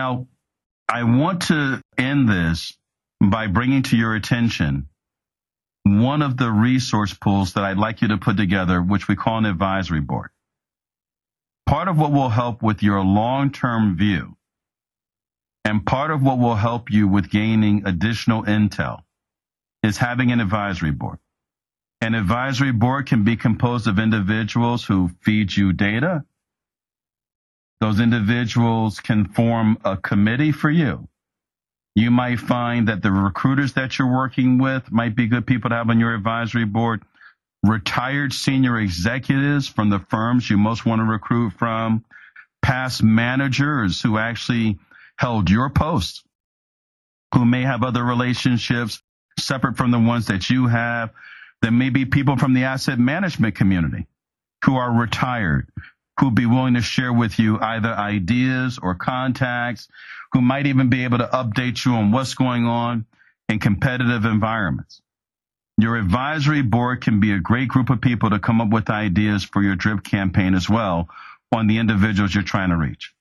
Now, I want to end this by bringing to your attention one of the resource pools that I'd like you to put together, which we call an advisory board. Part of what will help with your long-term view and part of what will help you with gaining additional intel is having an advisory board. An advisory board can be composed of individuals who feed you data. Those individuals can form a committee for you. You might find that the recruiters that you're working with might be good people to have on your advisory board. Retired senior executives from the firms you most want to recruit from, past managers who actually held your post, who may have other relationships separate from the ones that you have. There may be people from the asset management community who are retired, who'd be willing to share with you either ideas or contacts, who might even be able to update you on what's going on in competitive environments. Your advisory board can be a great group of people to come up with ideas for your drip campaign as well on the individuals you're trying to reach.